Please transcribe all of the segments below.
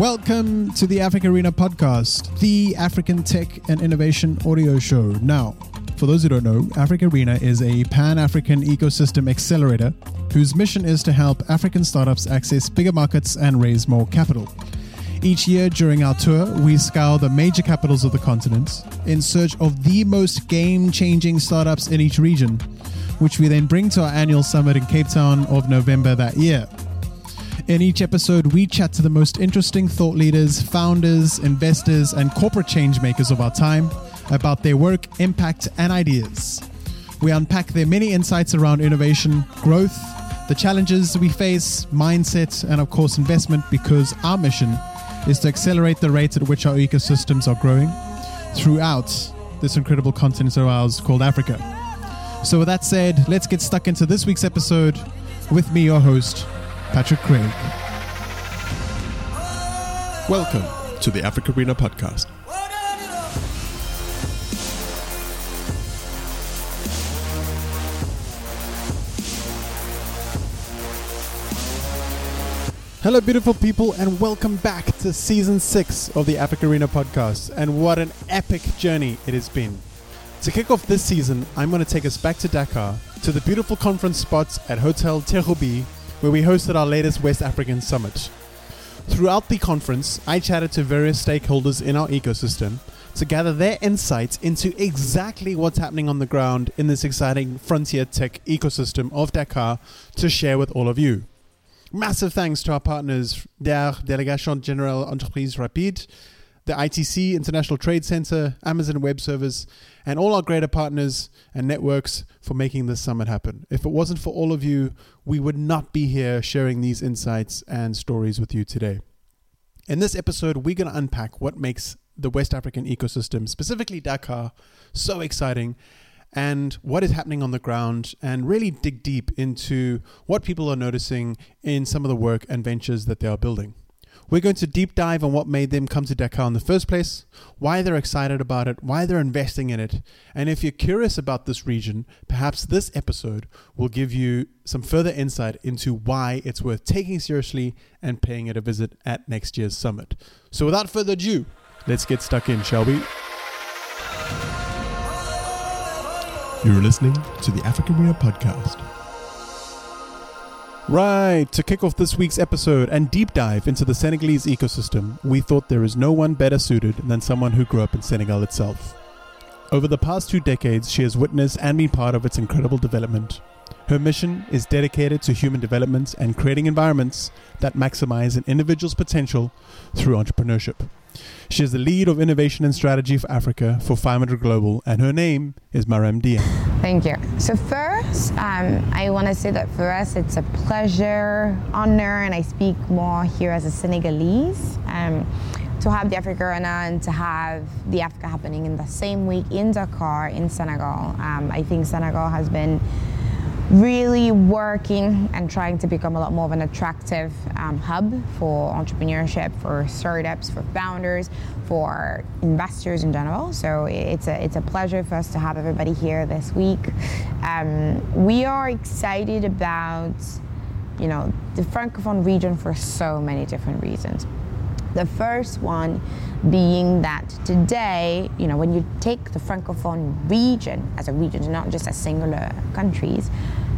Welcome to the AfricArena podcast, the African tech and innovation audio show. Now, for those who don't know, AfricArena is a pan African ecosystem accelerator whose mission is to help African startups access bigger markets and raise more capital. Each year during our tour, we scour the major capitals of the continent in search of the most game changing startups in each region, which we then bring to our annual summit in Cape Town of November that year. In each episode, we chat to the most interesting thought leaders, founders, investors, and corporate change makers of our time about their work, impact, and ideas. We unpack their many insights around innovation, growth, the challenges we face, mindset, and of course, investment because our mission is to accelerate the rate at which our ecosystems are growing throughout this incredible continent of ours called Africa. So, with that said, let's get stuck into this week's episode with me, your host, Patrick Craig. Welcome to the AfricArena podcast. Hello, beautiful people, and welcome back to season six of the AfricArena podcast. And what an epic journey it has been. To kick off this season, I'm going to take us back to Dakar to the beautiful conference spots at Hotel Terrou bi, where we hosted our latest West African summit. Throughout the conference, I chatted to various stakeholders in our ecosystem to gather their insights into exactly what's happening on the ground in this exciting frontier tech ecosystem of Dakar to share with all of you. Massive thanks to our partners, DER, Délégation Générale Entreprise Rapide, the ITC International Trade Center, Amazon Web Service, and all our greater partners and networks for making this summit happen. If it wasn't for all of you, we would not be here sharing these insights and stories with you today. In this episode, we're going to unpack what makes the West African ecosystem, specifically Dakar, so exciting and what is happening on the ground and really dig deep into what people are noticing in some of the work and ventures that they are building. We're going to deep dive on what made them come to Dakar in the first place, why they're excited about it, why they're investing in it, and if you're curious about this region, perhaps this episode will give you some further insight into why it's worth taking seriously and paying it a visit at next year's summit. So without further ado, let's get stuck in, shall we? You're listening to the AfricArena podcast. Right, to kick off this week's episode and deep dive into the Senegalese ecosystem, we thought there is no one better suited than someone who grew up in Senegal itself. Over the past two decades, she has witnessed and been part of its incredible development. Her mission is dedicated to human development and creating environments that maximize an individual's potential through entrepreneurship. She is the lead of innovation and strategy for Africa for 500 Global, and her name is Mareme Dieng. Thank you. So first, um, I want to say that for us, it's a pleasure, honor, and I speak more here as a Senegalese. Um, to have the AfricArena and to have the Africa happening in the same week in Dakar, in Senegal. Um, I think Senegal has been really working and trying to become a lot more of an attractive um, hub for entrepreneurship, for startups, for founders, for investors in general. So it's a it's a pleasure for us to have everybody here this week. Um, we are excited about you know the francophone region for so many different reasons. The first one being that today, you know, when you take the Francophone region as a region, not just as singular countries,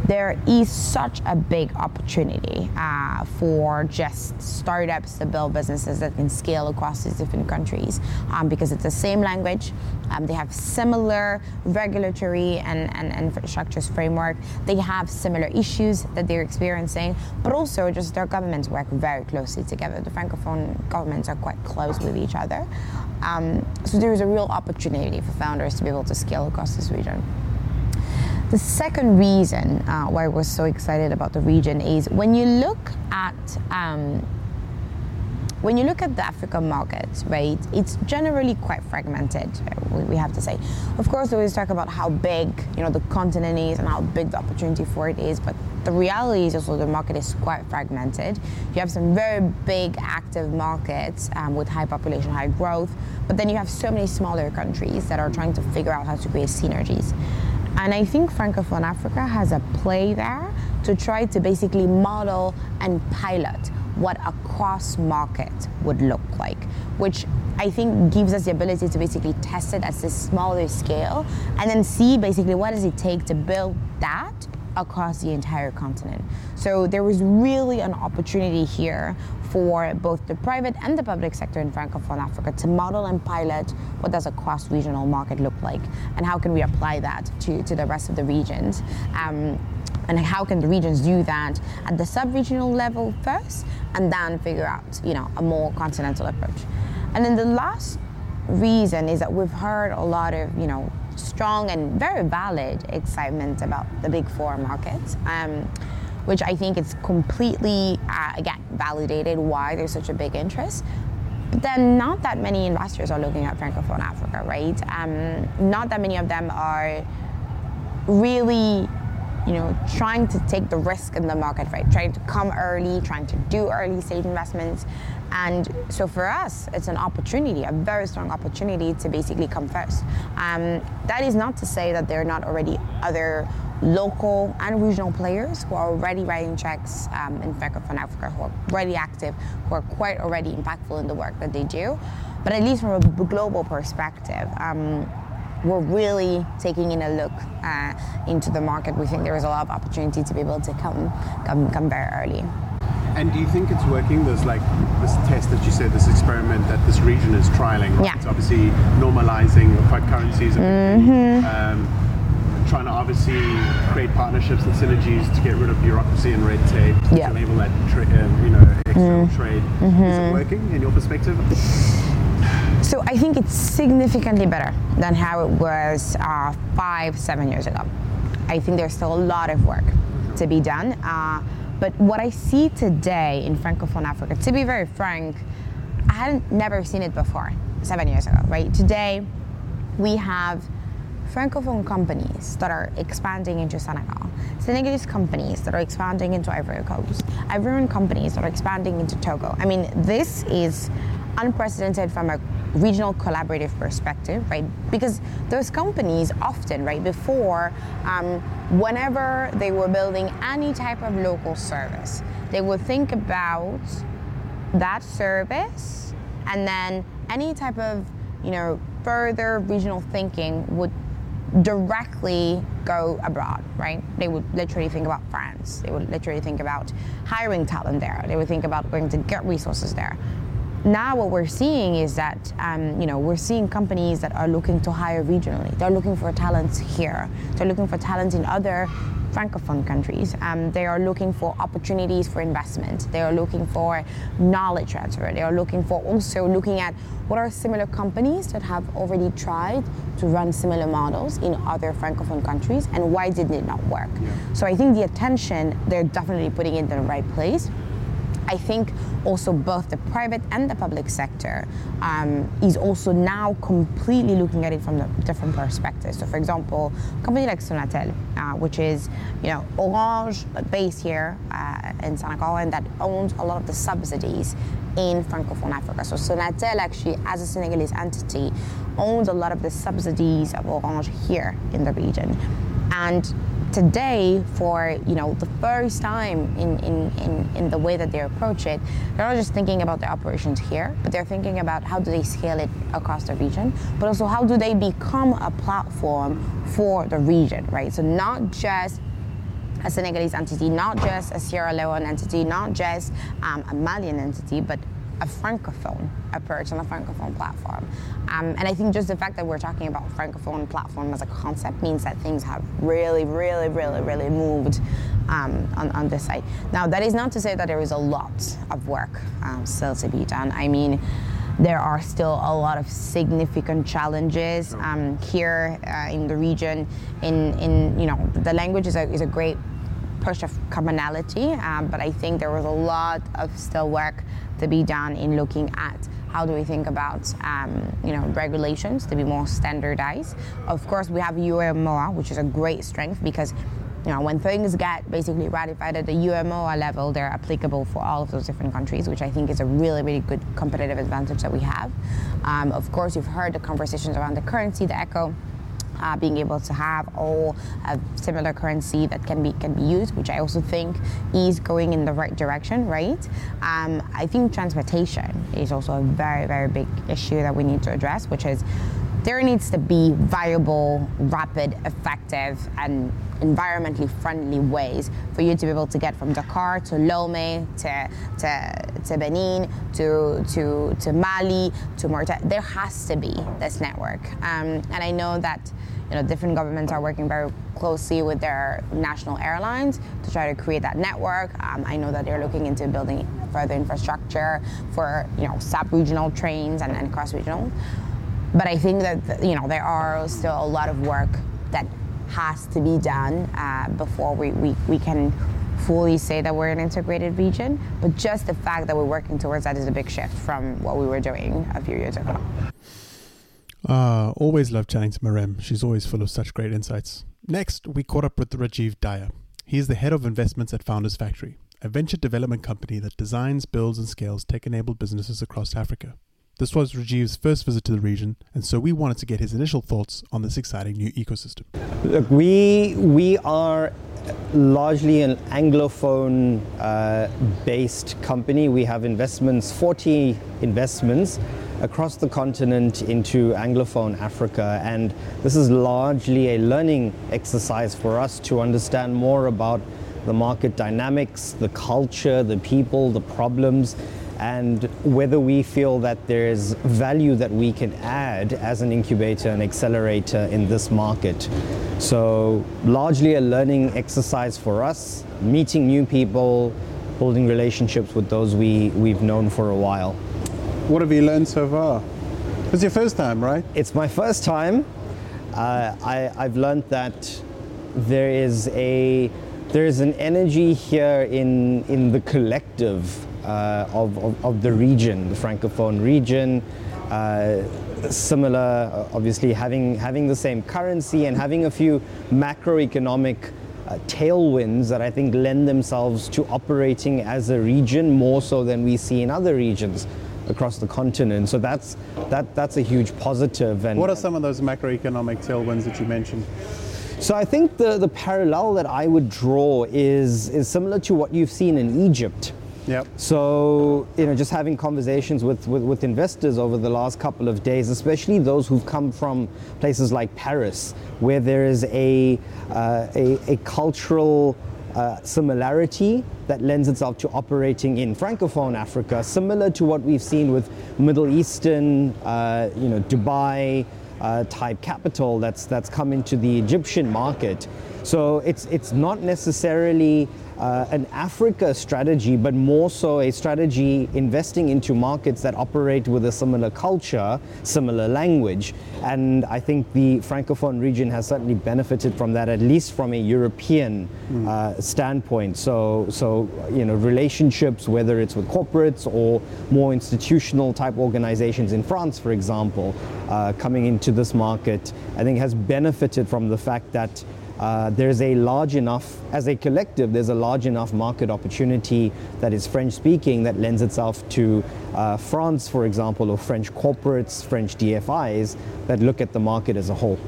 there is such a big opportunity uh, for just startups to build businesses that can scale across these different countries um, because it's the same language, um, they have similar regulatory and, and, and infrastructures framework, they have similar issues that they're experiencing, but also just their governments work very closely together. The Francophone governments are quite close with each other. Um, so there is a real opportunity for founders to be able to scale across this region. The second reason uh, why we're so excited about the region is when you look at um, when you look at the African market, right, it's generally quite fragmented, we, have to say. Of course, we always talk about how big, you know, the continent is and how big the opportunity for it is, but the reality is also the market is quite fragmented. You have some very big active markets um, with high population, high growth, but then you have so many smaller countries that are trying to figure out how to create synergies. And I think Francophone Africa has a play there to try to basically model and pilot what a cross market would look like, which I think gives us the ability to basically test it at this smaller scale and then see basically what does it take to build that across the entire continent. So there was really an opportunity here for both the private and the public sector in Francophone Africa to model and pilot what does a cross-regional market look like and how can we apply that to, to the rest of the regions. Um, and how can the regions do that at the sub-regional level first and then figure out you know a more continental approach and then the last reason is that we've heard a lot of you know strong and very valid excitement about the big four markets um, which I think is completely, uh, again, validated why there's such a big interest. But then not that many investors are looking at Francophone Africa, right? Um, not that many of them are really you know, trying to take the risk in the market, right? Trying to come early, trying to do early stage investments. And so for us, it's an opportunity, a very strong opportunity to basically come first. Um, that is not to say that there are not already other local and regional players who are already writing checks um, in Francophone Africa, who are already active, who are quite already impactful in the work that they do. But at least from a global perspective, um, we're really taking in a look uh, into the market. We think there is a lot of opportunity to be able to come, come, come very early. And do you think it's working? There's like this test that you said, this experiment that this region is trialing. Right? Yeah. It's obviously normalizing five currencies. Mm-hmm. Um, trying to obviously create partnerships and synergies to get rid of bureaucracy and red tape yeah. to enable that tra- um, you know external mm. trade. Mm-hmm. Is it working in your perspective? So I think it's significantly better than how it was uh, five, seven years ago. I think there's still a lot of work to be done. Uh, but what I see today in Francophone Africa, to be very frank, I hadn't never seen it before seven years ago, right? Today, we have Francophone companies that are expanding into Senegal, Senegalese companies that are expanding into Ivory Coast, Ivorian companies that are expanding into Togo. I mean, this is unprecedented from a regional collaborative perspective, right? Because those companies often, right, before, um, whenever they were building any type of local service, they would think about that service and then any type of, you know, further regional thinking would directly go abroad, right? They would literally think about France. They would literally think about hiring talent there. They would think about going to get resources there now what we're seeing is that um, you know we're seeing companies that are looking to hire regionally. They're looking for talent here. They're looking for talent in other francophone countries. Um, they are looking for opportunities for investment. They are looking for knowledge transfer. They are looking for also looking at what are similar companies that have already tried to run similar models in other francophone countries and why did it not work. Yeah. So I think the attention they're definitely putting it in the right place. I think also both the private and the public sector um, is also now completely looking at it from a different perspective. So, for example, a company like Sonatel, uh, which is you know Orange based here uh, in Senegal and that owns a lot of the subsidies in Francophone Africa. So Sonatel actually, as a Senegalese entity, owns a lot of the subsidies of Orange here in the region, and today for you know the first time in, in, in, in, the way that they approach it they're not just thinking about the operations here but they're thinking about how do they scale it across the region but also how do they become a platform for the region right? So not just a Senegalese entity, not just a Sierra Leone entity, not just um, a Malian entity, but a francophone approach and a francophone platform. Um, and I think just the fact that we're talking about francophone platform as a concept means that things have really, really, really, really moved um, on, on, this side. Now, that is not to say that there is a lot of work um, still to be done. I mean, there are still a lot of significant challenges um, here uh, in the region. In, in you know, the language is a, is a great push of commonality, um, but I think there was a lot of still work to be done in looking at how do we think about um, you know regulations to be more standardized. Of course, we have UMOA, which is a great strength because you know, when things get basically ratified at the UMOA level, they're applicable for all of those different countries, which I think is a really, really good competitive advantage that we have. Um, of course, you've heard the conversations around the currency, the ECO uh, being able to have all a similar currency that can be can be used, which I also think is going in the right direction, right? Um, I think transportation is also a very very big issue that we need to address, which is there needs to be viable, rapid, effective, and environmentally friendly ways for you to be able to get from Dakar to Lomé to, to, to Benin to, to, to Mali to Mauritania. There has to be this network. Um, and I know that you know, different governments are working very closely with their national airlines to try to create that network. Um, I know that they're looking into building further infrastructure for you know sub-regional trains and, and cross-regional. But I think that you know there are still a lot of work that has to be done uh, before we, we, we can fully say that we're an integrated region. But just the fact that we're working towards that is a big shift from what we were doing a few years ago. Uh, always love chatting to Mareme. She's always full of such great insights. Next, we caught up with Rajiv Daya. He is the head of investments at Founders Factory, a venture development company that designs, builds, and scales tech enabled businesses across Africa. This was Rajiv's first visit to the region, and so we wanted to get his initial thoughts on this exciting new ecosystem. Look, we we are largely an anglophone uh, based company. We have investments, 40 investments across the continent into anglophone Africa, and this is largely a learning exercise for us to understand more about the market dynamics, the culture, the people, the problems and whether we feel that there's value that we can add as an incubator and accelerator in this market. So, largely a learning exercise for us, meeting new people, building relationships with those we, we've known for a while. What have you learned so far? It's your first time, right? It's my first time. Uh, I, I've learned that there is a there is an energy here in in the collective of, of, of, the region, the Francophone region. Uh, similar, uh, obviously, having, having the same currency and having a few macroeconomic uh, tailwinds that I think lend themselves to operating as a region more so than we see in other regions across the continent. So that's that that's a huge positive. And what are some of those macroeconomic tailwinds that you mentioned? So I think the, the parallel that I would draw is is similar to what you've seen in Egypt. Yep. So, you know, just having conversations with, with, with, investors over the last couple of days, especially those who've come from places like Paris, where there is a, uh, a, a, cultural uh, similarity that lends itself to operating in Francophone Africa, similar to what we've seen with Middle Eastern, uh, you know, Dubai uh, type capital that's, that's come into the Egyptian market. So it's, it's not necessarily uh, an Africa strategy, but more so a strategy investing into markets that operate with a similar culture, similar language. And I think the Francophone region has certainly benefited from that, at least from a European mm. uh, standpoint. So, so, you know, relationships, whether it's with corporates or more institutional type organizations in France, for example, uh, coming into this market, I think has benefited from the fact that uh, there's a large enough, as a collective, there's a large enough market opportunity that is French speaking that lends itself to uh, France, for example, or French corporates, French DFIs that look at the market as a whole.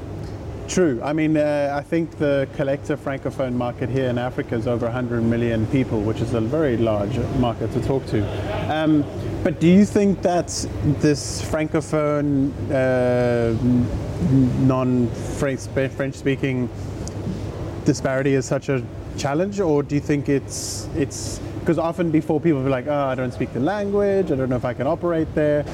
True. I mean, uh, I think the collective francophone market here in Africa is over 100 million people, which is a very large market to talk to. Um, but do you think that this francophone, uh, non-French speaking disparity is such a challenge, or do you think it's it's because often before people be like, oh, I don't speak the language, I don't know if I can operate there.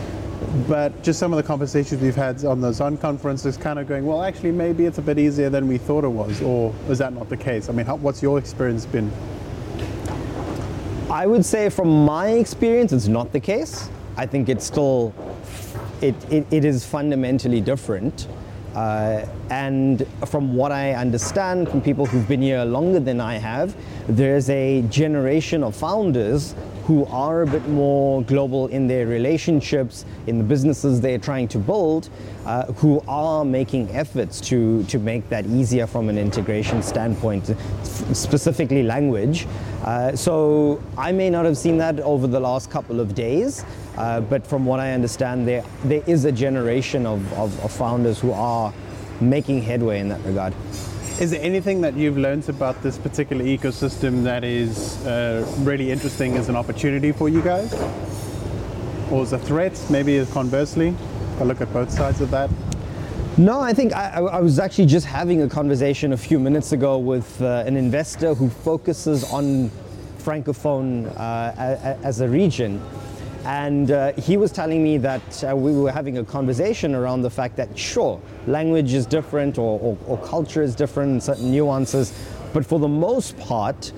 But just some of the conversations we've had on the Zon conference is kind of going, well, actually, maybe it's a bit easier than we thought it was, or is that not the case? I mean, how, what's your experience been? I would say, from my experience, it's not the case. I think it's still, it, it, it is fundamentally different. Uh, and from what I understand from people who've been here longer than I have, there's a generation of founders who are a bit more global in their relationships, in the businesses they're trying to build, uh, who are making efforts to, to make that easier from an integration standpoint, specifically language. Uh, so I may not have seen that over the last couple of days, uh, but from what I understand, there, there is a generation of, of, of founders who are making headway in that regard. Is there anything that you've learned about this particular ecosystem that is uh, really interesting as an opportunity for you guys? Or as a threat, maybe conversely? I look at both sides of that. No, I think I, I, was actually just having a conversation a few minutes ago with uh, an investor who focuses on Francophone uh, as a region. And uh, he was telling me that uh, we were having a conversation around the fact that, sure, language is different or, or, or culture is different, certain nuances, but for the most part,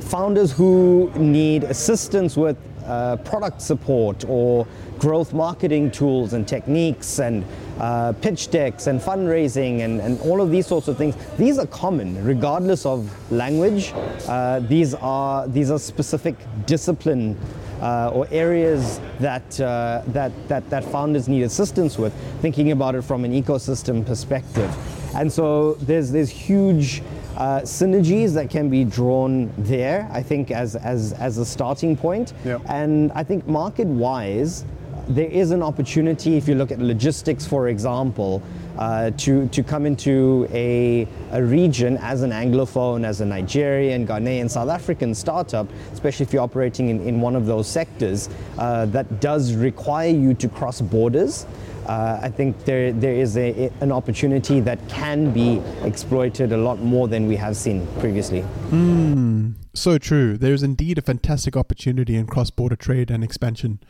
founders who need assistance with uh, product support or growth marketing tools and techniques and uh, pitch decks and fundraising and, and all of these sorts of things. These are common regardless of language. Uh, these are these are specific discipline uh, or areas that, uh, that, that, that founders need assistance with, thinking about it from an ecosystem perspective. And so there's, there's huge uh, synergies that can be drawn there, I think, as, as, as a starting point. Yep. And I think market wise, there is an opportunity, if you look at logistics, for example, uh, to, to come into a, a region as an Anglophone, as a Nigerian, Ghanaian, South African startup, especially if you're operating in, in one of those sectors uh, that does require you to cross borders. Uh, I think there, there is a, an opportunity that can be exploited a lot more than we have seen previously. Mm, so true. There is indeed a fantastic opportunity in cross border trade and expansion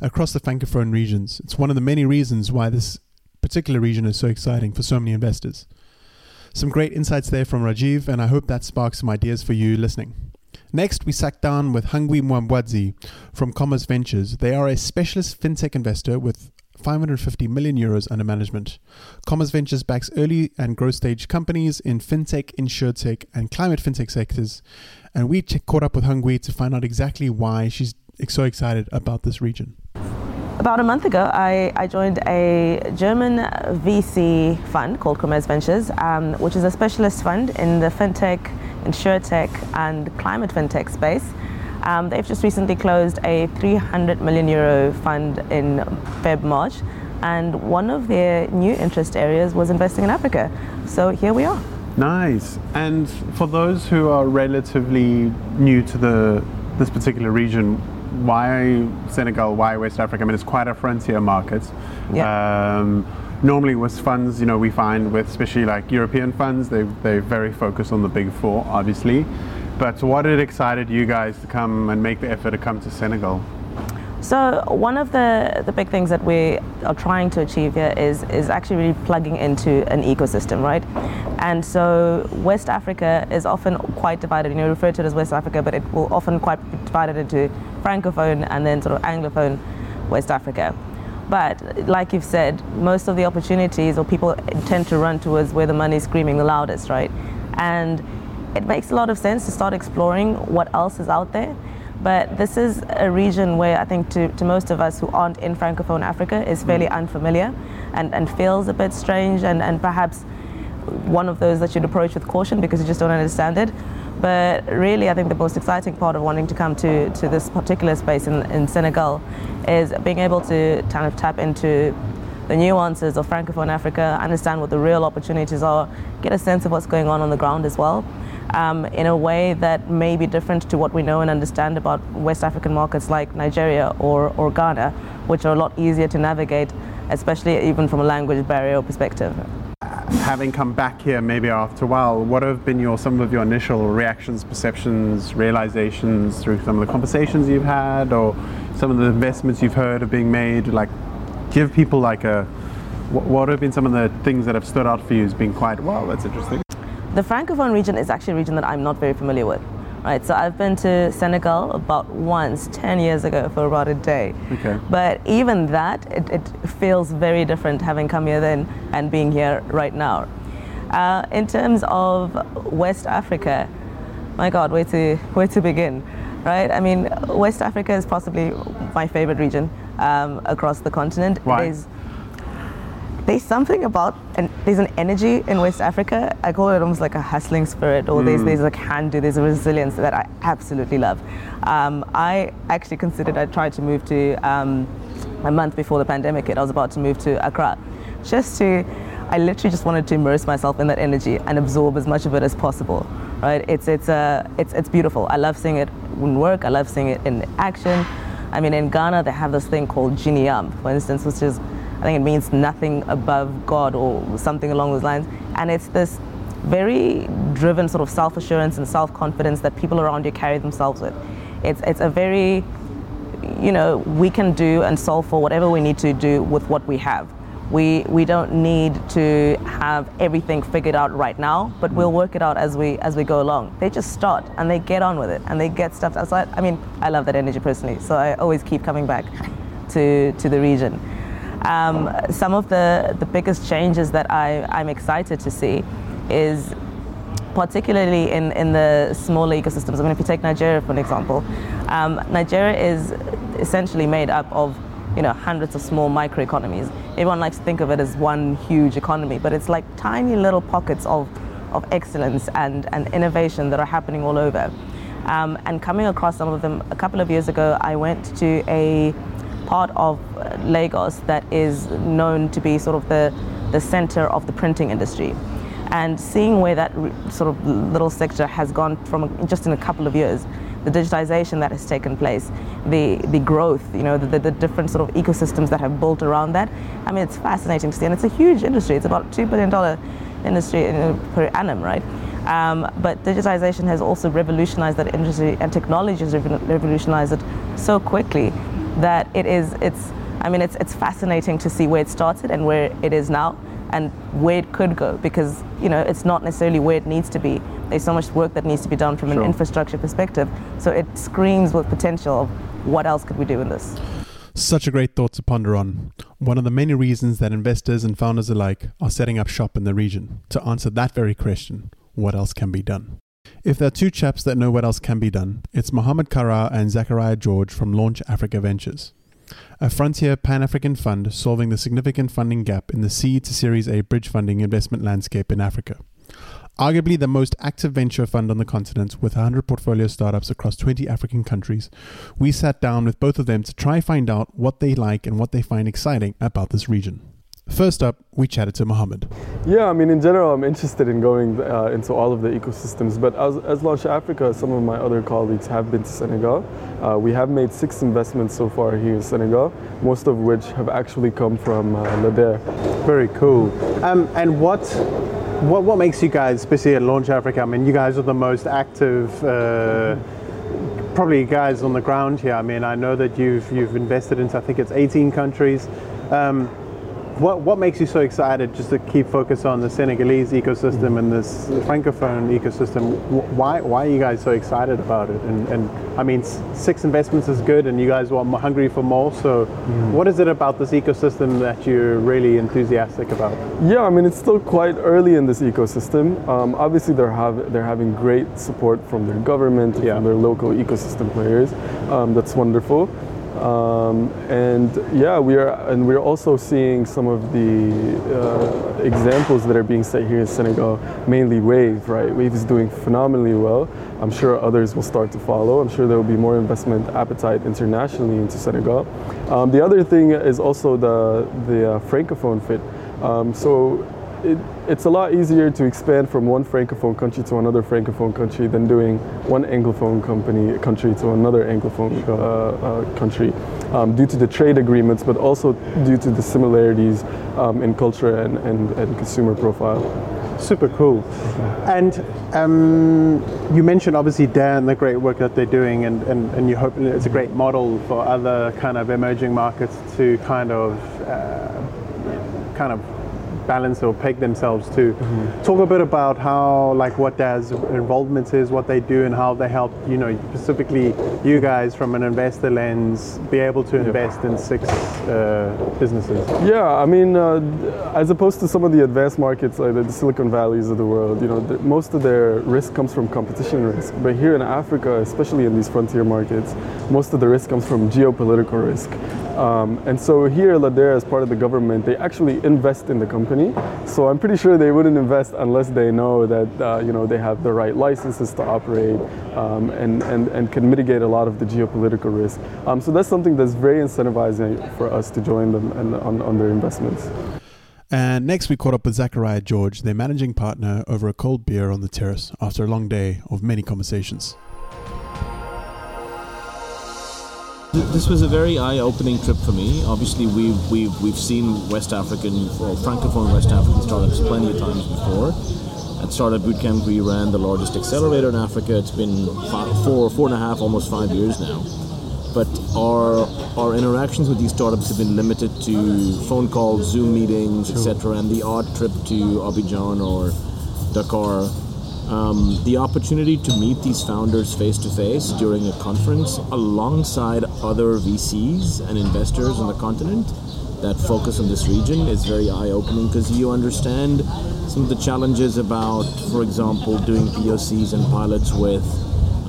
across the Francophone regions. It's one of the many reasons why this particular region is so exciting for so many investors. Some great insights there from Rajiv, and I hope that sparks some ideas for you listening. Next, we sat down with Hangwi Muambadzi from Commerce Ventures. They are a specialist fintech investor with 550 million euros under management. Commerce Ventures backs early and growth stage companies in fintech, insurtech, and climate fintech sectors. And we caught up with Hangwi to find out exactly why she's so excited about this region. About a month ago, I, I joined a German VC fund called Commerce Ventures, um, which is a specialist fund in the fintech, insurtech, and climate fintech space. Um, they've just recently closed a 300 million euro fund in Feb March, and one of their new interest areas was investing in Africa. So here we are. Nice. And for those who are relatively new to the this particular region, why Senegal? Why West Africa? I mean, it's quite a frontier market. Yeah. Um, normally with funds, you know, we find with especially like European funds, they they're very focused on the big four, obviously. But what had excited you guys to come and make the effort to come to Senegal? So one of the, the big things that we are trying to achieve here is, is actually really plugging into an ecosystem, right? And so West Africa is often quite divided, you know, referred to it as West Africa, but it will often quite be divided into Francophone and then sort of Anglophone West Africa. But like you've said, most of the opportunities or people tend to run towards where the money is screaming the loudest, right? And it makes a lot of sense to start exploring what else is out there. But this is a region where I think to, to most of us who aren't in Francophone Africa is fairly mm. unfamiliar and, and feels a bit strange and, and perhaps one of those that you'd approach with caution because you just don't understand it. But really, I think the most exciting part of wanting to come to, to this particular space in, in Senegal is being able to kind of tap into the nuances of Francophone Africa, understand what the real opportunities are, get a sense of what's going on on the ground as well um, in a way that may be different to what we know and understand about West African markets like Nigeria or, or Ghana, which are a lot easier to navigate, especially even from a language barrier perspective. Having come back here maybe after a while, what have been your some of your initial reactions, perceptions, realizations through some of the conversations you've had or some of the investments you've heard are being made? Like, give people like a what have been some of the things that have stood out for you as being quite wow, that's interesting. The Francophone region is actually a region that I'm not very familiar with. Right, so I've been to Senegal about once, 10 years ago for about a day. Okay. But even that, it, it feels very different having come here then and being here right now. Uh, in terms of West Africa, my God, where to, where to begin, right? I mean, West Africa is possibly my favorite region um, across the continent. Why? There's something about and there's an energy in West Africa. I call it almost like a hustling spirit, or mm. there's there's a can do, there's a resilience that I absolutely love. Um, I actually considered I tried to move to um, a month before the pandemic hit. I was about to move to Accra, just to I literally just wanted to immerse myself in that energy and absorb as much of it as possible. Right? It's it's uh, it's it's beautiful. I love seeing it in work. I love seeing it in action. I mean, in Ghana they have this thing called Gye Nyame, for instance, which is I think it means nothing above God or something along those lines. And it's this very driven sort of self-assurance and self-confidence that people around you carry themselves with. It's it's a very you know, we can do and solve for whatever we need to do with what we have. We, we don't need to have everything figured out right now, but we'll work it out as we as we go along. They just start and they get on with it and they get stuff outside. I mean, I love that energy personally, so I always keep coming back to to the region. Um, some of the, the biggest changes that I, I'm excited to see is particularly in, in the smaller ecosystems. I mean, if you take Nigeria for an example, um, Nigeria is essentially made up of you know hundreds of small microeconomies. Everyone likes to think of it as one huge economy, but it's like tiny little pockets of, of excellence and, and innovation that are happening all over. Um, and coming across some of them, a couple of years ago, I went to a part of uh, Lagos that is known to be sort of the, the center of the printing industry. And seeing where that sort of little sector has gone from just in a couple of years, the digitization that has taken place, the, the growth, you know, the, the different sort of ecosystems that have built around that. I mean, it's fascinating to see, and it's a huge industry. It's about $2 billion industry per annum, right? Um, but digitization has also revolutionized that industry, and technology has revolutionized it so quickly that it is, it's, I mean, it's, it's fascinating to see where it started and where it is now and where it could go because, you know, it's not necessarily where it needs to be. There's so much work that needs to be done from sure. an infrastructure perspective. So it screams with potential of what else could we do in this. Such a great thought to ponder on. One of the many reasons that investors and founders alike are setting up shop in the region to answer that very question what else can be done? If there are two chaps that know what else can be done, it's Mohamed Karar and Zachariah George from Launch Africa Ventures, a frontier pan African fund solving the significant funding gap in the seed to Series A bridge funding investment landscape in Africa. Arguably the most active venture fund on the continent with 100 portfolio startups across 20 African countries, we sat down with both of them to try find out what they like and what they find exciting about this region. First up, we chatted to Mohamed. Yeah, I mean, in general, I'm interested in going uh, into all of the ecosystems, but as, as Launch Africa, some of my other colleagues have been to Senegal. Uh, we have made six investments so far here in Senegal, most of which have actually come from uh, la DER. Very cool. Um, and what, what, what makes you guys, especially at Launch Africa, I mean, you guys are the most active uh, probably guys on the ground here. I mean, I know that you've you've invested into I think it's 18 countries. Um, what, what makes you so excited just to keep focus on the Senegalese ecosystem and this francophone ecosystem? Why, why are you guys so excited about it? And, and I mean, six investments is good, and you guys are hungry for more. So, mm. what is it about this ecosystem that you're really enthusiastic about? Yeah, I mean, it's still quite early in this ecosystem. Um, obviously, they're have, they're having great support from their government, yeah. from their local ecosystem players. Um, that's wonderful. Um, and yeah, we are, and we're also seeing some of the uh, examples that are being set here in Senegal, mainly Wave, right? Wave is doing phenomenally well. I'm sure others will start to follow. I'm sure there will be more investment appetite internationally into Senegal. Um, the other thing is also the, the uh, Francophone fit. Um, so it, it's a lot easier to expand from one francophone country to another francophone country than doing one anglophone company country to another anglophone uh, uh, country um, due to the trade agreements but also due to the similarities um, in culture and, and, and, consumer profile. Super cool. And um, you mentioned obviously dan the great work that they're doing and, and, and you hope it's a great model for other kind of emerging markets to kind of uh, kind of balance or peg themselves to. Mm-hmm. Talk a bit about how, like, what their involvement is, what they do, and how they help, you know, specifically you guys from an investor lens be able to invest in six uh, businesses. Yeah, I mean, uh, as opposed to some of the advanced markets like the Silicon Valleys of the world, you know, the, most of their risk comes from competition risk. But here in Africa, especially in these frontier markets, most of the risk comes from geopolitical risk. Um, and so here, la DER, as part of the government, they actually invest in the company. So I'm pretty sure they wouldn't invest unless they know that uh, you know they have the right licenses to operate um, and, and, and can mitigate a lot of the geopolitical risk. Um, so that's something that's very incentivizing for us to join them and on, on their investments. And next, we caught up with Zachariah George, their managing partner, over a cold beer on the terrace after a long day of many conversations. This was a very eye-opening trip for me. Obviously, we've we've we've seen West African or francophone West African startups plenty of times before. At Startup Bootcamp, we ran the largest accelerator in Africa. It's been five, four, four and a half, almost five years now. But our our interactions with these startups have been limited to phone calls, Zoom meetings, etc., and the odd trip to Abidjan or Dakar um, the opportunity to meet these founders face to face during a conference alongside other VCs and investors on the continent that focus on this region is very eye opening because you understand some of the challenges about, for example, doing POCs and pilots with.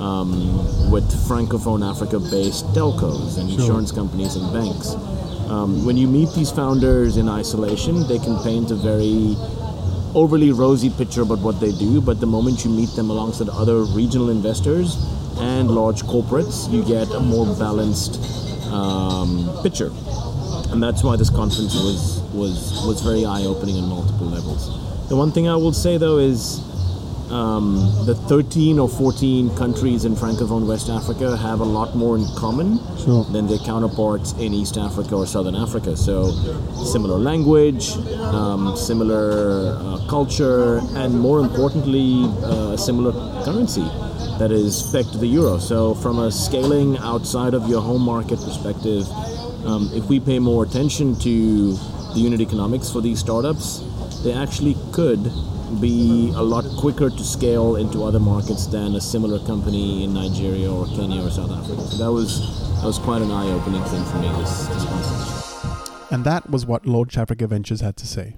Um, with francophone Africa-based telcos and Sure. insurance companies and banks, um, when you meet these founders in isolation, they can paint a very overly rosy picture about what they do, but the moment you meet them alongside other regional investors and large corporates, you get a more balanced um, picture. And that's why this conference was was was very eye opening on multiple levels. The one thing I will say though is um, the 13 or 14 countries in Francophone West Africa have a lot more in common Sure. than their counterparts in East Africa or Southern Africa. So, similar language, um, similar uh, culture, and more importantly, uh, a similar currency that is pegged to the euro. So, from a scaling outside of your home market perspective, um, if we pay more attention to the unit economics for these startups, they actually could be a lot quicker to scale into other markets than a similar company in Nigeria or Kenya or South Africa. So that was that was quite an eye-opening thing for me. This this. And that was what Launch Africa Ventures had to say.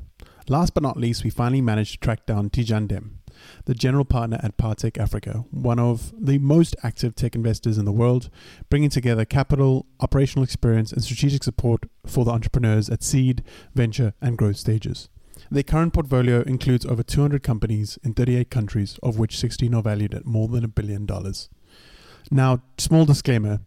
Last but not least, we finally managed to track down Tidjane Deme, the general partner at Partech Africa, one of the most active tech investors in the world, bringing together capital, operational experience, and strategic support for the entrepreneurs at seed, venture, and growth stages. Their current portfolio includes over 200 companies in 38 countries, of which 16 are valued at more than a billion dollars. Now, small disclaimer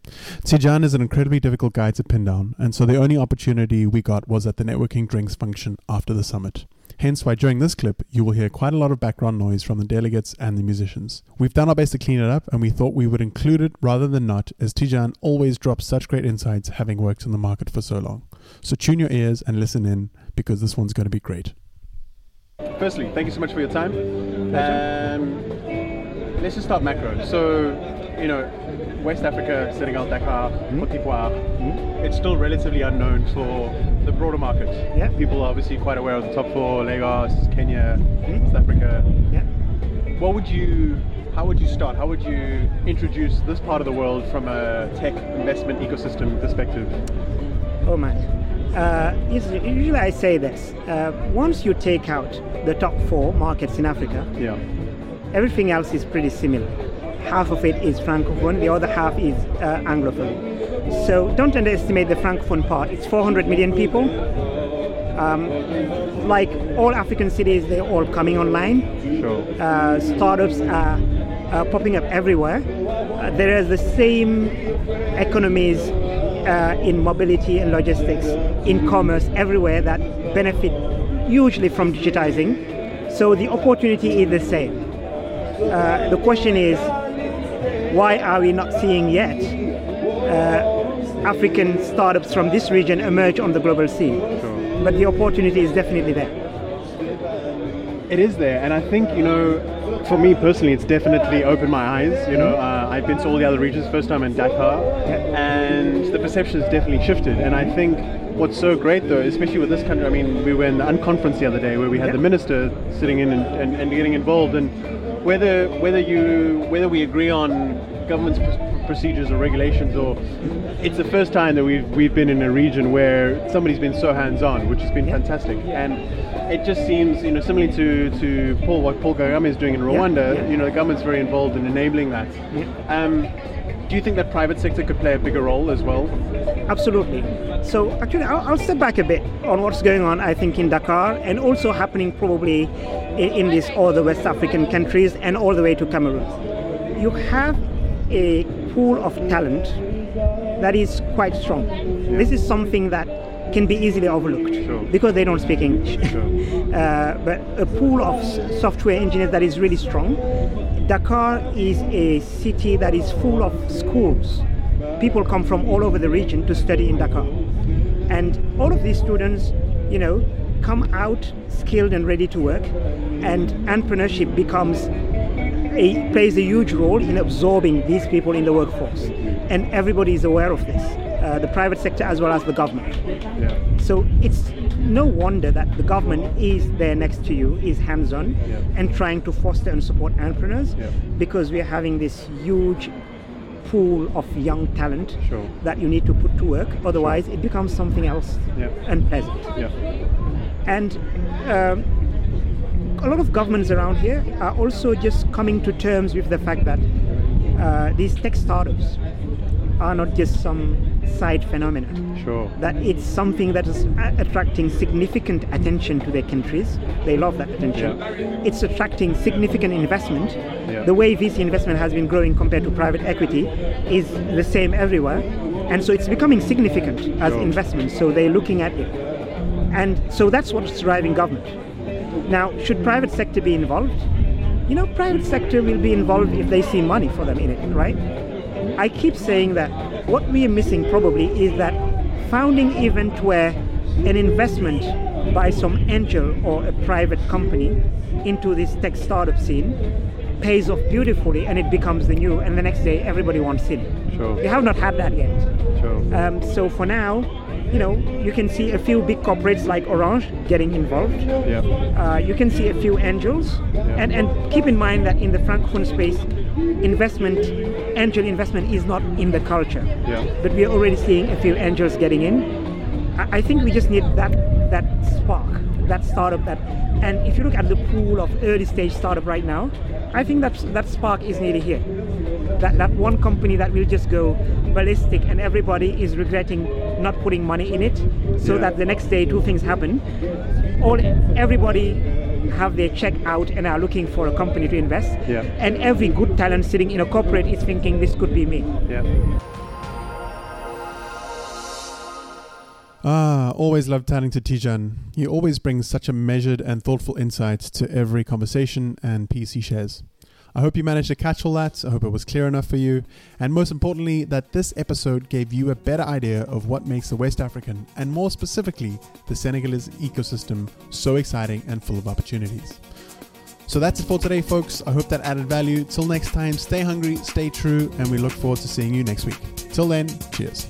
Tidjane is an incredibly difficult guy to pin down, and so the only opportunity we got was at the networking drinks function after the summit. Hence why during this clip, you will hear quite a lot of background noise from the delegates and the musicians. We've done our best to clean it up, and we thought we would include it rather than not, as Tidjane always drops such great insights having worked in the market for so long. So tune your ears and listen in, because this one's going to be great. Firstly, thank you so much for your time. Um, let's just start macro. So, you know, West Africa, Senegal, Dakar, hmm? Cote d'Ivoire, hmm? it's still relatively unknown for the broader market. Yeah. People are obviously quite aware of the top four, Lagos, Kenya, hmm? South Africa. Yeah. What would you, how would you start? How would you introduce this part of the world from a tech investment ecosystem perspective? Oh man. Uh, usually I say this. Uh, once you take out the top four markets in Africa, Yeah. everything else is pretty similar. Half of it is francophone, the other half is uh, anglophone. So don't underestimate the francophone part. It's 400 million people. Um, like all African cities, they're all coming online. Sure. uh, startups are, are popping up everywhere. Uh, there is the same economies uh, in mobility and logistics, in commerce, everywhere that benefit hugely from digitizing. So the opportunity is the same. Uh, the question is, why are we not seeing yet uh, African startups from this region emerge on the global scene? But the opportunity is definitely there. It is there, and I think you know, for me personally, it's definitely opened my eyes. You know, uh, I've been to all the other regions, first time in Dakar, and the perception has definitely shifted. And I think what's so great though, especially with this country, I mean, we were in the unconference the other day where we had Yeah. the minister sitting in and, and, and getting involved, and whether whether you whether we agree on government's pr- procedures or regulations or it's the first time that we've we've been in a region where somebody's been so hands-on, which has been fantastic. And it just seems, you know, similarly to, to Paul, what Paul Kagame is doing in Rwanda, you know, the government's very involved in enabling that. Um, do you think that private sector could play a bigger role as well? Absolutely. So actually, I'll, I'll step back a bit on what's going on. I think in Dakar and also happening probably in, in these other West African countries and all the way to Cameroon. You have a pool of talent that is quite strong. This is something that can be easily overlooked Sure. because they don't speak English. Sure. uh, but a pool of software engineers that is really strong. Dakar is a city that is full of schools. People come from all over the region to study in Dakar. And all of these students, you know, come out skilled and ready to work. And entrepreneurship becomes a, plays a huge role in absorbing these people in the workforce. And everybody is aware of this, uh, the private sector as well as the government. Yeah. So it's no wonder that the government is there next to you, is hands on, Yeah. and trying to foster and support entrepreneurs Yeah. because we are having this huge pool of young talent Sure. that you need to put to work. Otherwise, it becomes something else Yeah. unpleasant. Yeah. And um, a lot of governments around here are also just coming to terms with the fact that uh, these tech startups are not just some side phenomenon Sure. that it's something that is attracting significant attention to their countries. They love that attention. It's attracting significant investment. Yeah. The way VC investment has been growing compared to private equity is the same everywhere. And so it's becoming significant as Sure. investment. So they're looking at it. And so that's what's driving government. Now, should private sector be involved? You know, private sector will be involved if they see money for them in it, right? I keep saying that what we are missing probably is that founding event where an investment by some angel or a private company into this tech startup scene pays off beautifully and it becomes the new and the next day everybody wants in. Sure. We have not had that yet. Sure. Um, so for now, you know, you can see a few big corporates like Orange getting involved. Yeah. Uh, you can see a few angels, and and keep in mind that in the francophone space, investment, angel investment is not in the culture. Yeah. But we are already seeing a few angels getting in. I, I think we just need that that spark, that startup. That, and if you look at the pool of early stage startup right now, I think that that spark is nearly here. That that one company that will just go ballistic, and everybody is regretting not putting money in it, so Yeah. that the next day two things happen. All everybody have their check out and are looking for a company to invest. Yeah. And every good talent sitting in a corporate is thinking this could be me. Yeah. Ah, always love turning to Tidjane. He always brings such a measured and thoughtful insight to every conversation and piece he shares. I hope you managed to catch all that. I hope it was clear enough for you. And most importantly, that this episode gave you a better idea of what makes the West African, and more specifically, the Senegalese ecosystem, so exciting and full of opportunities. So that's it for today, folks. I hope that added value. Till next time, stay hungry, stay true, and we look forward to seeing you next week. Till then, cheers.